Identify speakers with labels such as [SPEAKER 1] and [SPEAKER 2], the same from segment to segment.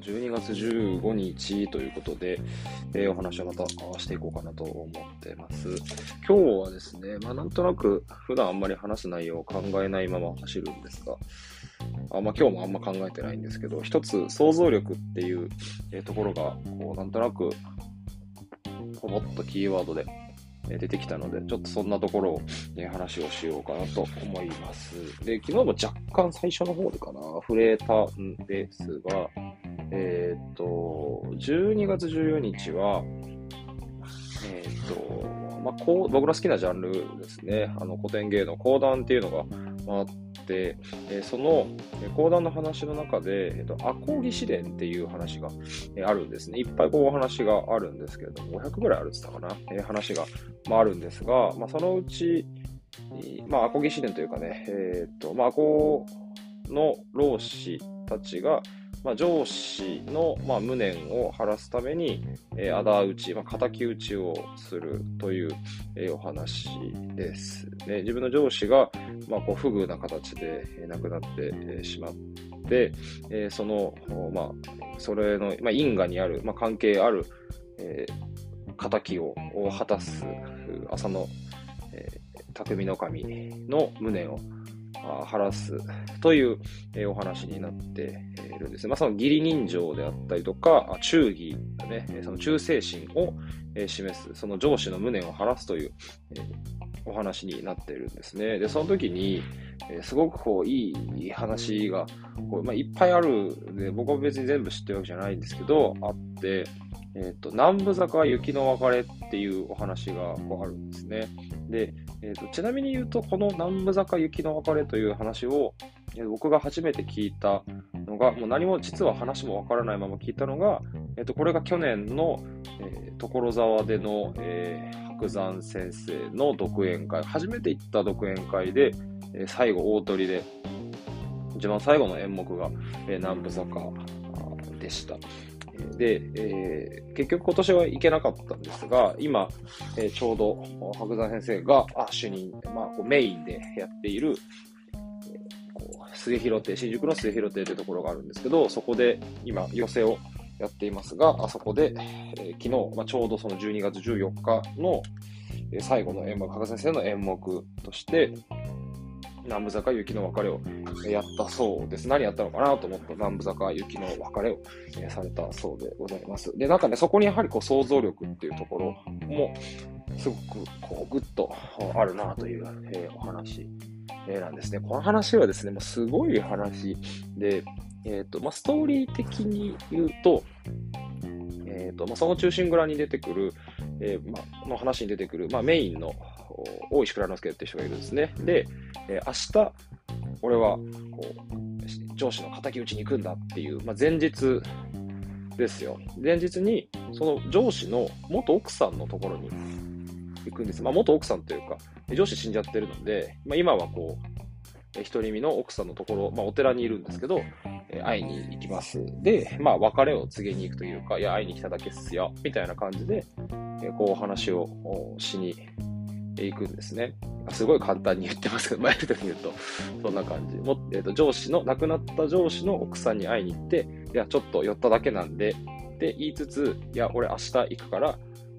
[SPEAKER 1] 12月15日ということで、えー、お話をまたしていこうかなと思ってます。今日はですね、まあなんとなく普段あんまり話す内容を考えないまま走るんですが、あまあ、今日もあんま考えてないんですけど、一つ想像力っていう、えー、ところが、こうなんとなく、ほぼっとキーワードで出てきたので、ちょっとそんなところを、ね、話をしようかなと思います。で、昨日も若干最初の方でかな、触れたんですが、えっ、と、12月14日は、えっ、と、まあ、こう僕の好きなジャンルですね、あの古典芸能、講談っていうのがあて、え、その講談の話の中で、えーと、アコーギ試練っていう話が、え、あるんですね。いっぱいこうお話があるんですけれども、500ぐらいあるって言ったかな、え、話が、まあ、あるんですが、まあ、そのうち、まあ、アコギ試練というかね、えっ、と、まあ、アコの老子たちが、まあ、上司の、まあ、無念を晴らすために、えー、仇討ち、まあ、敵討ちをするという、えー、お話です、ね。自分の上司が、まあ、こう不遇な形で、えー、亡くなって、えー、しまって、えー、その、まあ、それの、まあ、因果にある、まあ、関係ある、えー、敵を果たす朝の、えー、匠の神の無念を晴らすという、え、お話になっているんですね。まあ、その義理人情であったりとか、忠義、ね、その忠誠心を、え、示す、その上司の無念を晴らすという、え、お話になっているんですね。で、その時に、すごくこう、いい話が、こうまあ、いっぱいあるで、僕は別に全部知ってるわけじゃないんですけど、あって、え、ー、と、南部坂雪の別れっていうお話がこうあるんですね。で、えーと、ちなみに言うと、この南部坂雪の別れという話を、僕が初めて聞いたのが、もう何も実は話もわからないまま聞いたのが、えーと、これが去年の、えー、所沢での、えー、白山先生の独演会、初めて行った独演会で、え、最後大鳥で、一番最後の演目が、え、南部坂でした。で、えー、結局今年は行けなかったんですが、今、えー、ちょうど白山先生があ主任、まあ、こうメインでやっている、えー、こう末広亭、新宿の末広亭というところがあるんですけど、そこで今、寄席をやっていますが、あそこで、え、昨日、まあ、ちょうどその12月14日の、最後の演目、白山先生の演目として、南部坂雪の別れをやったそうです。何やったのかなと思った南部坂雪の別れをされたそうでございます。で、なんかね、そこにやはりこう想像力っていうところも、すごくこうグッとあるなという、えー、お話、えー、なんですね。この話はですね、もうすごい話で、えっ、と、まあ、ストーリー的に言うと、えっ、と、まあ、その中心蔵に出てくる、えまあ、の話に出てくる、まあ、メインの大石倉之介っていう人がいるんですね。で、えー、明日、俺は、こう、上司の敵討ちに行くんだっていう、まあ、前日ですよ。前日に、その上司の元奥さんのところに行くんです。まあ、元奥さんというか、上司死んじゃってるので、まあ、今はこう、独り身の奥さんのところ、まあ、お寺にいるんですけど、え会いに行きます。で、まあ、別れを告げに行くというか、いや、会いに来ただけっすよ、みたいな感じで、えこう、話をしにいくんですね。すごい簡単に言ってますけど、前とに言うと、そんな感じ。もえーと、上司の、亡くなった上司の奥さんに会いに行って、いや、ちょっと寄っただけなんで、って言いつつ、いや、俺明日行くから、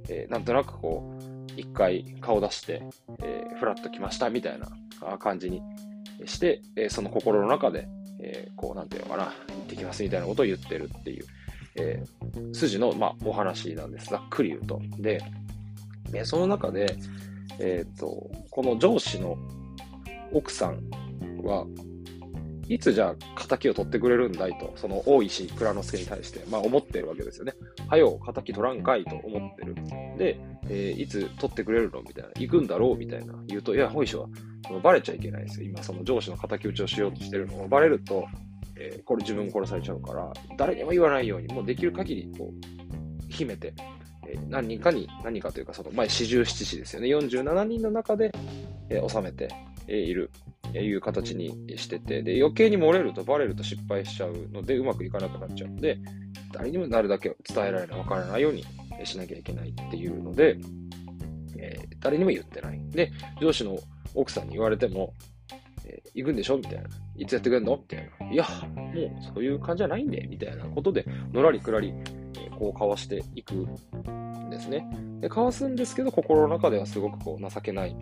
[SPEAKER 1] えー、なんとなくこう、一回顔出して、えー、フラッと来ましたみたいな感じにして、えー、その心の中で、えー、こう、なんていうのかな、行ってきますみたいなことを言ってるっていう、えー、筋の、まあ、お話なんです。ざっくり言うと。で、えその中で、えっ、ー、と、この上司の奥さんは、いつじゃあ仇を取ってくれるんだいと、その大石蔵之介に対して、まあ思ってるわけですよね。はよ、仇取らんかいと思ってる。で、えー、いつ取ってくれるの？みたいな。行くんだろう？みたいな。言うと、いや、大石はバレちゃいけないですよ。今、その上司の仇討ちをしようとしてるのをバレると、えー、これ自分殺されちゃうから、誰にも言わないように、もうできる限り、こう、秘めて、何人かに、何かというか、その、まあ、四十七士ですよね。47人の中で、えー、収めている、えいう形にしてて、で、余計に漏れるとバレると失敗しちゃうので、うまくいかなくなっちゃうので、誰にもなるだけ伝えられない、わからないようにしなきゃいけないっていうので、えー、誰にも言ってない。で、上司の奥さんに言われても、えー、行くんでしょ？みたいな。いつやってくれんの？みたいな。いや、もうそういう感じじゃないんで、みたいなことで、のらりくらり、えー、こう交わしていくですね。で、交わすんですけど、心の中ではすごくこう情けない、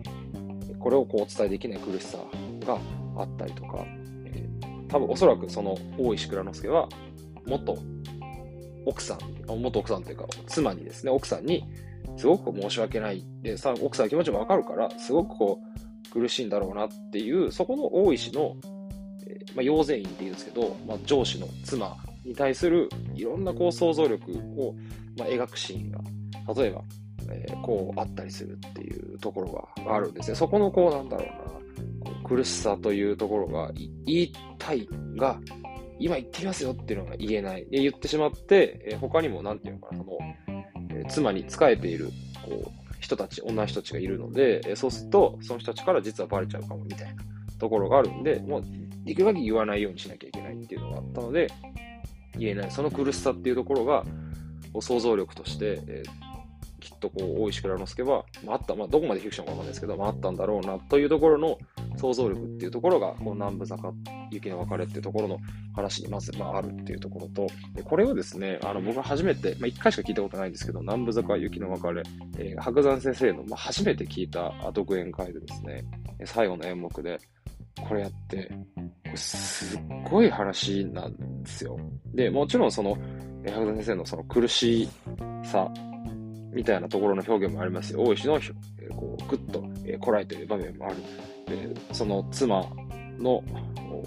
[SPEAKER 1] これをこうお伝えできない苦しさがあったりとか、えー、多分おそらくその大石倉之助は、元奥さん、元奥さんというか、妻にですね、奥さんに、すごく申し訳ない。で、さ、奥さんの気持ちもわかるから、すごくこう、苦しいんだろうなっていう、そこの大石の、えー、まあ、養生院って言うんですけど、まあ、上司の妻に対するいろんなこう想像力を、まあ、描くシーンが、例えば、えー、こうあったりするっていうところがあるんですね。そこのこうなんだろうな、苦しさというところが言いたいが、今言ってきますよっていうのが言えない。で、言ってしまって、えー、他にもなんていうのかな、その、えー、妻に仕えている、こう、人たち、女の人たちがいるので、えー、そうすると、その人たちから実はバレちゃうかもみたいなところがあるんで、もう、できる限り言わないようにしなきゃいけないっていうのがあったので、言えない。その苦しさっていうところが、想像力として、えーきっとこう、大石倉之助は、まあ、あった、まあ、どこまでフィクションかわかんないですけど、まあ、あったんだろうな、というところの想像力っていうところが、この南部坂、雪の別れっていうところの話にまず、まあ、あるっていうところと、でこれをですね、あの、僕は初めて、まあ、一回しか聞いたことないんですけど、南部坂、雪の別れ、えー、白山先生の、まあ、初めて聞いた独演会でですね、最後の演目で、これやって、すっごい話なんですよ。で、もちろんその、白山先生のその苦しさみたいなところの表現もありますよ。大石の、えー、こう、ぐっと、えー、こらえてる場面もある。で、その妻の、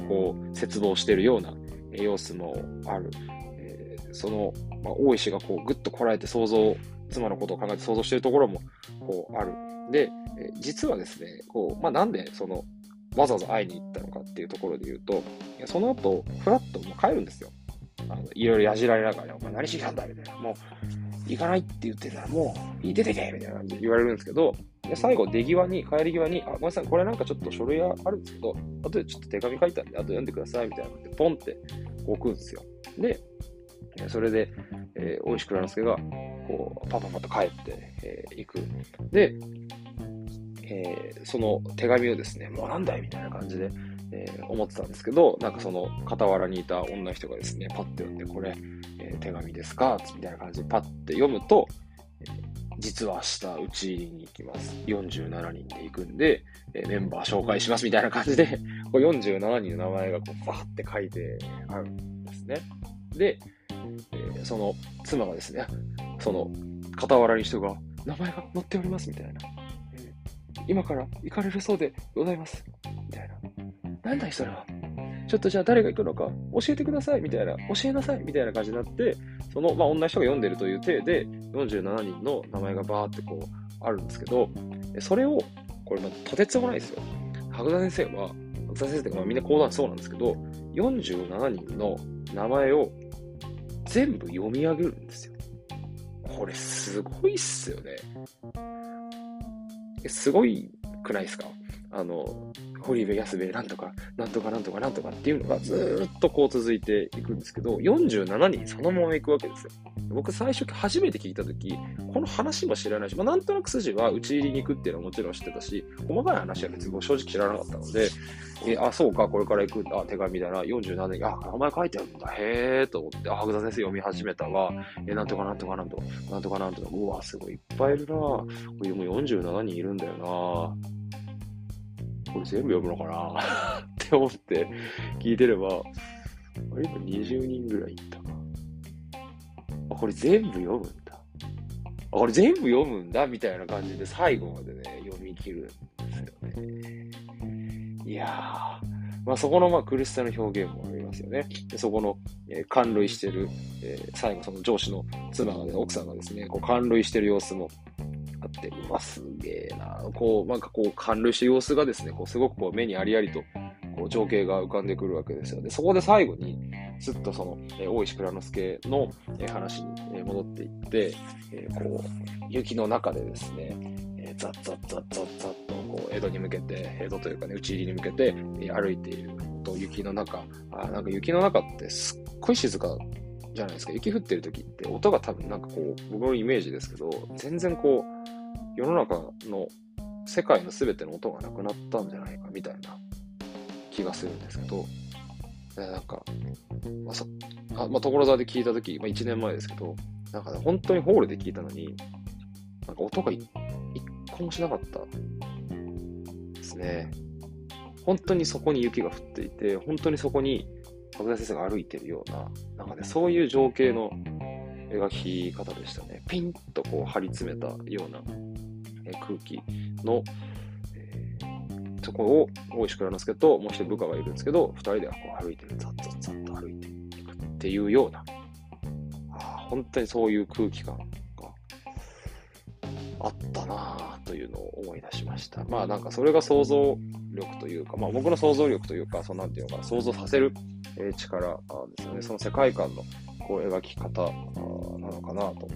[SPEAKER 1] こう、絶望しているような、えー、様子もある。えー、その、まあ、大石がこう、ぐっとこらえて想像、妻のことを考えて想像しているところも、こう、ある。で、えー、実はですね、こう、まあ、なんで、その、わざわざ会いに行ったのかっていうところで言うと、その後、ふらっともう帰るんですよ。あのいろいろやじられながら、お前何しに来たんだみたいな。もう、行かないって言ってたら、もう、いい出てけみたいな感じで言われるんですけど、で最後、出際に、帰り際に、あ、ごめんなさい、これなんかちょっと書類あるんですけど、後でちょっと手紙書いたんで、後で読んでください、みたいなので、ポンって置くんですよ。で、それで、えー、大石倉之助が、こう、パパパと帰って、えー、行く。で、えー、その手紙をですね、もうなんだいみたいな感じで、えー、思ってたんですけど、なんかその傍らにいた女の人がですね、パッて読んで、これ、えー、手紙ですか？みたいな感じでパッて読むと、えー、実は明日、打ち入りに行きます。47人で行くんで、えー、メンバー紹介しますみたいな感じで、こう47人の名前がこうバーって書いてあるんですね。で、えー、その妻がですね、その傍らに人が、名前が載っておりますみたいな。今から行かれるそうでございます。な。んだいそれは。ちょっとじゃあ誰が行くのか教えてくださいみたいな、教えなさいみたいな感じになって、その、まあ、女の人が読んでるという体で、47人の名前がバーってこう、あるんですけど、それを、これ、まとてつもないですよ。白田先生は、白田先生ってまあみんな講談そうなんですけど、47人の名前を全部読み上げるんですよ。これすごいっすよね。すごいくないですか？あの、堀部安部なんとか、なんとかなんとかなんとかっていうのがずっとこう続いていくんですけど、47人そのまま行くわけですよ。僕最初初めて聞いたとき、この話も知らないし、まあ、なんとなく筋は打ち入りに行くっていうのはもちろん知ってたし、細かい話は別に正直知らなかったので、えあ、そうか、これから行くんだ、手紙だな、47年、あ、名前書いてあるんだ、へーと思って、あ、白田先生読み始めたわ、え、なんとかなんとかなんとか、なんとかなんとか、うわ、すごいいっぱいいるな。もう47人いるんだよな。これ全部読むのかな？って思って聞いてれば、あれ今20人ぐらいいったか。あ、これ全部読むんだ。あ、これ全部読むんだ？みたいな感じで最後までね、読み切るんですよね。いやー、まあそこのまあ苦しさの表現もありますよね。でそこの、えー、感涙してる、えー、最後その上司の妻がね、奥さんがですね、こう感涙してる様子もあって、うわ、すげえな。こう、なんかこう、感涙した様子がですね、こう、すごくこう、目にありありと、こう、情景が浮かんでくるわけですよ。で、そこで最後に、すっとその、えー、大石蔵之介の、えー、話に、戻っていって、えー、こう、雪の中でですね、えー、ザッザッザッザッザッと、こう、江戸に向けて、江戸というかね、打ち入りに向けて、え、歩いていると、雪の中、あ、なんか雪の中ってすっごい静かじゃないですか。雪降ってる時って音が多分なんかこう、僕のイメージですけど、全然こう、世の中の世界の全ての音がなくなったんじゃないかみたいな気がするんですけど、なんか、まあそあまあ、所沢で聞いたとき、まあ、1年前ですけど、なんか、ね、本当にホールで聞いたのに、なんか音が一個もしなかったですね。本当にそこに雪が降っていて、本当にそこに徳田先生が歩いてるような、なんかね、そういう情景の描き方でしたね。ピンとこう張り詰めたようなえ空気の、えー、そこを大石倉之介ともう一人部下がいるんですけど、二人でこう歩いてる、ざっざっざっと歩いていくっていうような、あ本当にそういう空気感があったなというのを思い出しました。まあなんかそれが想像力というか、まあ僕の想像力というか、そのなんていうのかな、想像させる力ですよね。その世界観のこう描き方なのかなと、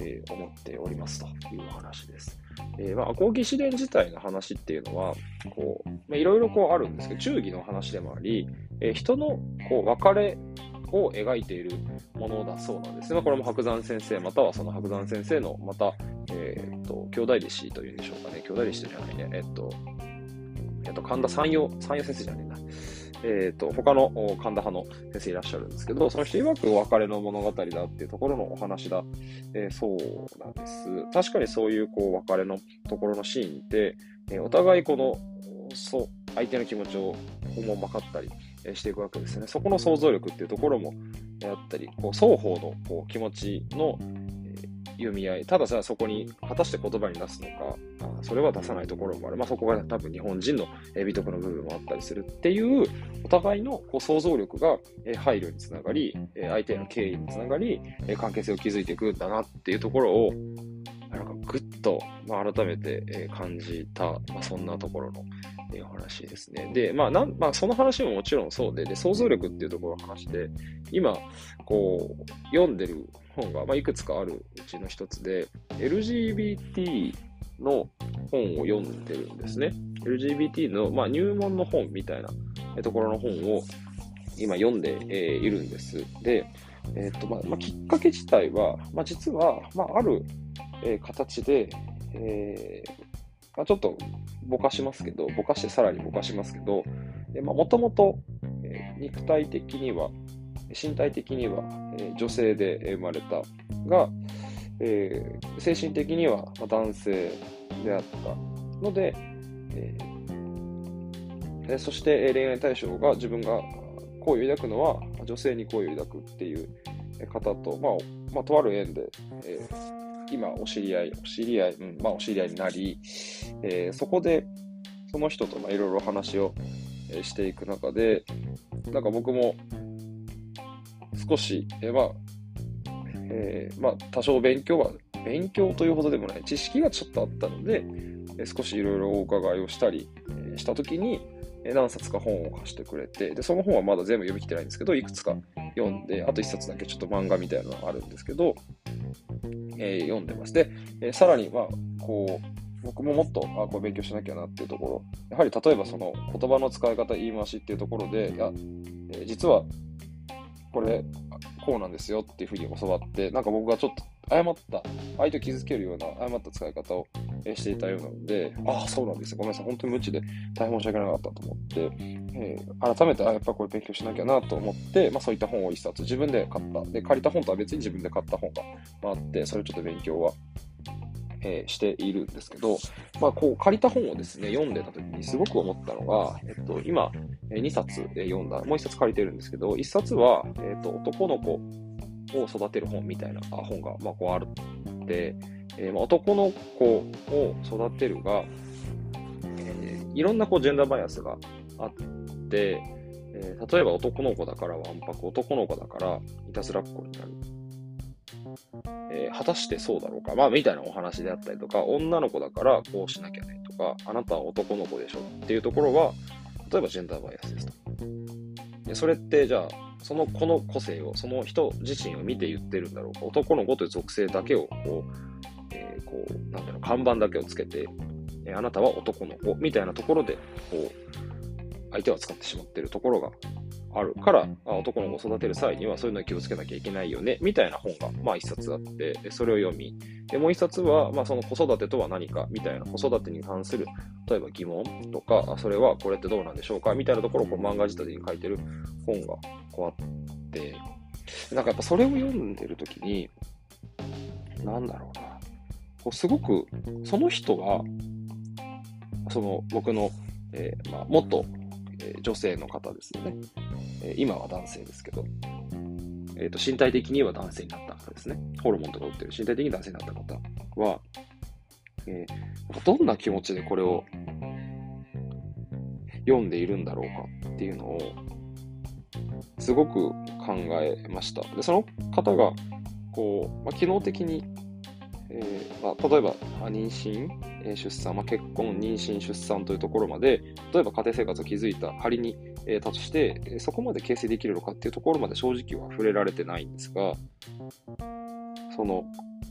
[SPEAKER 1] えー、思っておりますという話です。えー、まあ、後期試練自体の話っていうのは、こう、まあ、いろいろこうあるんですけど、忠義の話でもあり、えー、人のこう別れを描いているものだそうなんですね。まあ、これも白山先生、またはその白山先生の、また、えっ、と、兄弟弟子というんでしょうかね。兄弟弟子じゃないね。えっ、と、えっ、と、神田三葉、三葉先生じゃねえな。えっ、ー、と、他の神田派の先生いらっしゃるんですけど、その人曰くお別れの物語だっていうところのお話だ、えー、そうなんです。確かにそういうこう別れのところのシーンって、えー、お互いこの、そう、相手の気持ちを思うまかったりしていくわけですね。そこの想像力っていうところもあったり、こう双方のこう気持ちの読み合い、たださ、そこに果たして言葉に出すのか、あそれは出さないところもある。まあ、そこが多分日本人の美徳の部分もあったりするっていう、お互いのこう想像力が配慮につながり、相手への敬意につながり、関係性を築いていくんだなっていうところを、ぐっと、まあ、改めて感じた、まあ、そんなところのお話ですね。で、まあな、まあ、その話ももちろんそうで、で、想像力っていうところの話で、今、こう、読んでる本が、まあ、いくつかあるうちの一つで、LGBT の本を読んでるんですね。LGBT の、まあ、入門の本みたいなところの本を今読んで、えー、いるんです。で、えー、っとまあまあ、きっかけ自体は、まあ、実は、まあ、ある、えー、形で、えーまあ、ちょっとぼかしますけど、ぼかしてさらにぼかしますけど、もともと肉体的には身体的には、えー、女性で生まれたが、えー、精神的には男性であったので、えー、そして恋愛対象が自分が好意を抱くのは女性に好意を抱くっていう方と、まあ、まあ、とある縁で、えー、今お知り合い、お知り合い、うん、まあお知り合いになり、えー、そこでその人といろいろ話をしていく中で、なんか僕も少し、えまあ、えー、まあ、多少勉強は、勉強というほどでもない、知識がちょっとあったので、え少しいろいろお伺いをしたり、えしたときに、何冊か本を貸してくれて、で、その本はまだ全部読み切ってないんですけど、いくつか読んで、あと1冊だけちょっと漫画みたいなのがあるんですけど、えー、読んでます。で、えー、さらに、まあ、こう、僕ももっと、あ、こう勉強しなきゃなっていうところ、やはり例えばその言葉の使い方、言い回しっていうところで、いや、えー、実はこれ、こうなんですよっていうふうに教わって、なんか僕がちょっと誤った、相手を傷つけるような誤った使い方をしていたようなので、ああ、そうなんです。ごめんなさい。本当に無知で大変申し訳なかったと思って、えー、改めて、あやっぱこれ勉強しなきゃなと思って、まあそういった本を一冊自分で買った。で、借りた本とは別に自分で買った本があって、それちょっと勉強はえー、しているんですけど、まあ、こう、借りた本をですね、読んでた時にすごく思ったのが、えっと、今、2冊読んだ、もう1冊借りてるんですけど、1冊は、えっと、男の子を育てる本みたいな本が、まあ、こうあるって、えー、まあ、男の子を育てるが、えー、いろんなこうジェンダーバイアスがあって、えー、例えば男の子だからわんぱく、男の子だからいたずらっ子になる。えー、果たしてそうだろうか、まあ、みたいなお話であったりとか、女の子だからこうしなきゃねとか、あなたは男の子でしょっていうところは、例えばジェンダーバイアスですと。でそれって、じゃあ、その子の個性を、その人自身を見て言ってるんだろうか、男の子という属性だけを、こう、えー、こう、なんだろう、看板だけをつけて、えー、あなたは男の子みたいなところで、こう、相手は使ってしまっているところがあるから、あ男の子を育てる際にはそういうのに気をつけなきゃいけないよね、みたいな本が、まあ一冊あって、でそれを読み、で、もう一冊は、まあその子育てとは何か、みたいな子育てに関する、例えば疑問とか、それはこれってどうなんでしょうか、みたいなところをこう漫画仕立てに書いてる本がこうあって、なんかやっぱそれを読んでるときに、なんだろうな、こうすごく、その人が、その僕の、えーまあ、元、えー女性の方ですよね。えー今は男性ですけど、えーと、身体的には男性になった方ですね。ホルモンとか打ってる身体的に男性になった方は、えーどんな気持ちでこれを読んでいるんだろうかっていうのを、すごく考えました。で、その方が、こう、まあ、機能的に、えーまあ、例えば、妊娠、え出産、まあ、結婚、妊娠、出産というところまで、例えば家庭生活を築いた仮に、えー、として、そこまで形成できるのかっていうところまで正直は触れられてないんですが、その、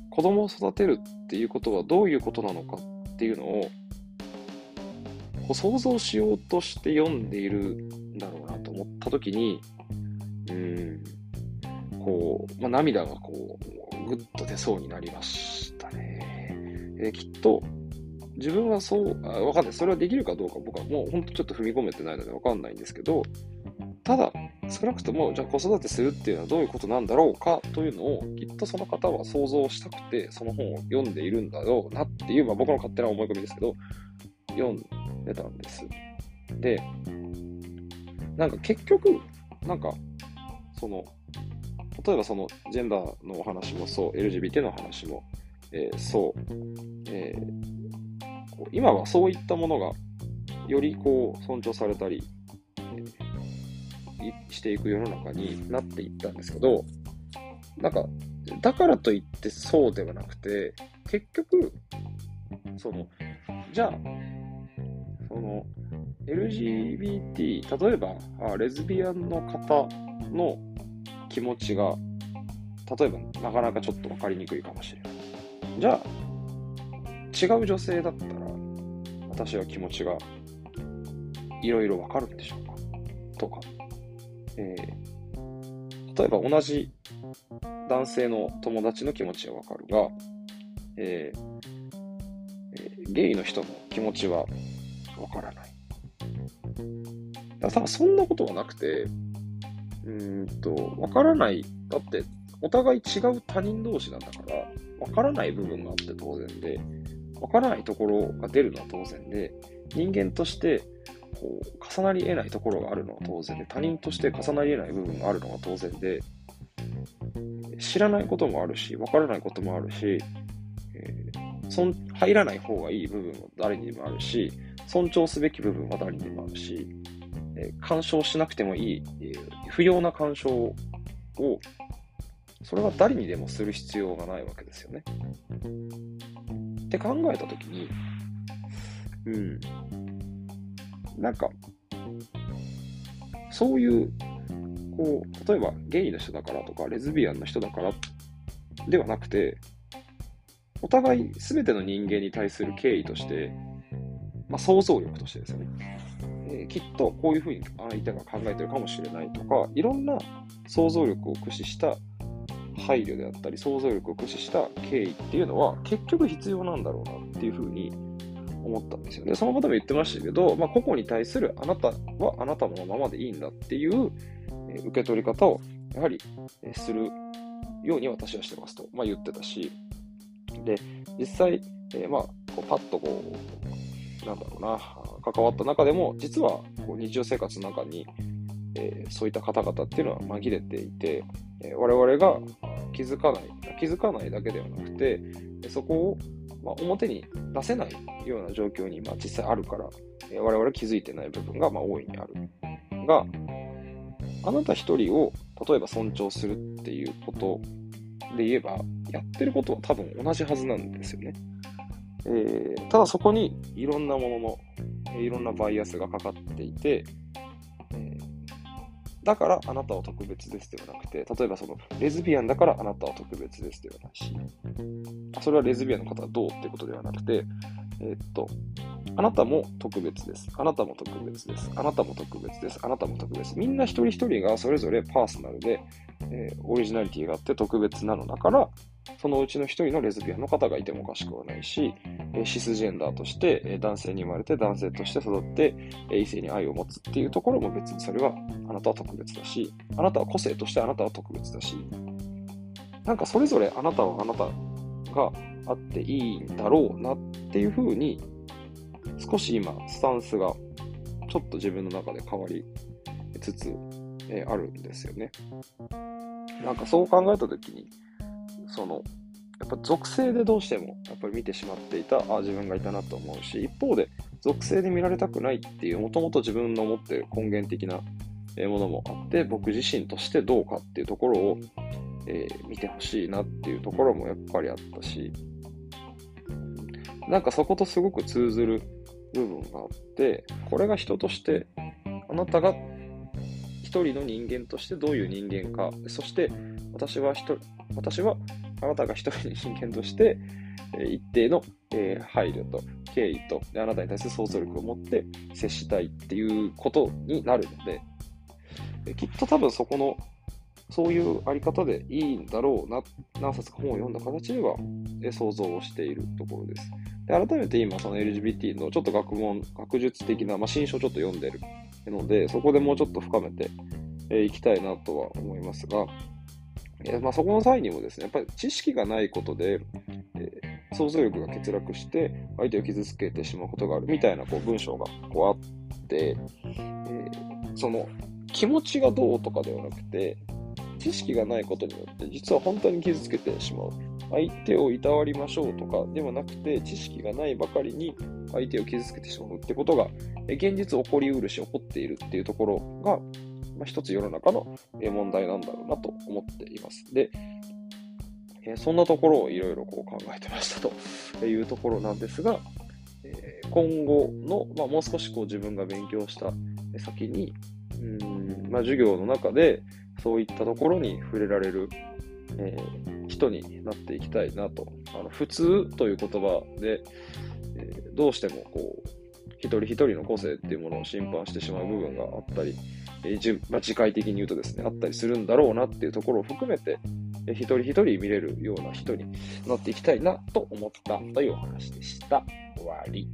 [SPEAKER 1] 子供を育てるっていうことはどういうことなのかっていうのを、こう想像しようとして読んでいるんだろうなと思ったときに、うん、こう、まあ、涙がこう、ぐっと出そうになりましたね。えーきっと、自分はそう、わかんない。それはできるかどうか僕はもう本当ちょっと踏み込めてないのでわかんないんですけど、ただ、少なくとも、じゃあ子育てするっていうのはどういうことなんだろうかというのを、きっとその方は想像したくて、その本を読んでいるんだろうなっていう、まあ僕の勝手な思い込みですけど、読んでたんです。で、なんか結局、なんか、その、例えばそのジェンダーのお話もそう、LGBT の話も、えーそう、えーこう今はそういったものがよりこう尊重されたり、していく世の中になっていったんですけど、なんか、だからといってそうではなくて、結局、その、じゃあ、その、LGBT、例えば、あレズビアンの方の気持ちが、例えば、なかなかちょっと分かりにくいかもしれない。じゃあ、違う女性だったら、私は気持ちがいろいろ分かるんでしょうか？とか、えー例えば同じ男性の友達の気持ちは分かるが、えーえーゲイの人の気持ちは分からない。ただそんなことはなくて、うんと、分からない。だって、お互い違う他人同士なんだから、分からない部分があって当然で、分からないところが出るのは当然で、人間として、こう、重なり得ないところがあるのは当然で、他人として重なり得ない部分があるのは当然で、知らないこともあるし、分からないこともあるし、えーそん入らない方がいい部分も誰にでもあるし、尊重すべき部分は誰にでもあるし、えー干渉しなくてもいい、えー不要な干渉を、それは誰にでもする必要がないわけですよね。って考えたときに、うん。なんか、そういう、こう、例えばゲイの人だからとか、レズビアンの人だからではなくて、お互い全ての人間に対する敬意として、まあ、想像力としてですよね。えーきっとこういうふうに相手が考えてるかもしれないとか、いろんな想像力を駆使した配慮であったり、想像力を駆使した敬意っていうのは結局必要なんだろうなっていうふうに思ったんですよね。その方も言ってましたけど、まあ、個々に対するあなたはあなたのままでいいんだっていう、え受け取り方をやはり、えするように私はしてますと、まあ、言ってたし、で、実際、えーまあ、こうパッとこう、なんだろうな、関わった中でも、実はこう日常生活の中に、えーそういった方々っていうのは紛れていて、えー我々が気づかない、気づかないだけではなくて、えそこを、まあ、表に出せないような状況に、まあ、実際あるから、えー我々気づいてない部分が、まあ、大いにある。が、あなた一人を例えば尊重するっていうことで言えば、やってることは多分同じはずなんですよね。えーただそこにいろんなものの、えーいろんなバイアスがかかっていて、えーだからあなたは特別ですではなくて、例えばそのレズビアンだからあなたは特別ですではないし、それはレズビアンの方はどうってことではなくて、えーっと、あなたも特別です。あなたも特別です。あなたも特別です。あなたも特別。みんな一人一人がそれぞれパーソナルで、えー、オリジナリティがあって特別なのだから、そのうちの一人のレズビアンの方がいてもおかしくはないし、え、シスジェンダーとして、え、男性に生まれて男性として育って、え、異性に愛を持つっていうところも別にそれはあなたは特別だし、あなたは個性としてあなたは特別だし、なんかそれぞれあなたはあなたがあっていいんだろうなっていうふうに少し今、スタンスがちょっと自分の中で変わりつつ、え、あるんですよね。なんかそう考えたときに、その、やっぱ属性でどうしてもやっぱり見てしまっていた、あ自分がいたなと思うし、一方で属性で見られたくないっていう、もともと自分の持ってる根源的なものもあって、僕自身としてどうかっていうところを、えー、見てほしいなっていうところもやっぱりあったし、なんかそことすごく通ずる部分があって、これが人として、あなたが一人の人間としてどういう人間か、そして私は人、私はあなたが一人の人間として、一定の、え配慮と敬意とあなたに対する想像力を持って接したいっていうことになるので、えきっと多分そこのそういうあり方でいいんだろうな、何冊か本を読んだ形では、え想像をしているところです。で改めて今、その LGBT のちょっと学問、学術的な、まあ、新書をちょっと読んでるので、そこでもうちょっと深めてい、きたいなとは思いますが、え、まあ、そこの際にもですね、やっぱり知識がないことで、えー、想像力が欠落して、相手を傷つけてしまうことがあるみたいなこう文章がこうあって、えその気持ちがどうとかではなくて、知識がないことによって、実は本当に傷つけてしまう。相手をいたわりましょうとかではなくて、知識がないばかりに相手を傷つけてしまうってことが、現実起こりうるし起こっているっていうところが、まあ、一つ世の中の問題なんだろうなと思っています。で、えそんなところをいろいろこう考えてましたというところなんですが、え今後の、まあ、もう少しこう自分が勉強した先に、うんまあ、授業の中でそういったところに触れられるえー、人になっていきたいなと。あの普通という言葉で、えー、どうしてもこう、一人一人の個性っていうものを審判してしまう部分があったり、まあ、次回的に言うとですね、あったりするんだろうなっていうところを含めて、一人一人見れるような人になっていきたいなと思ったというお話でした。終わり。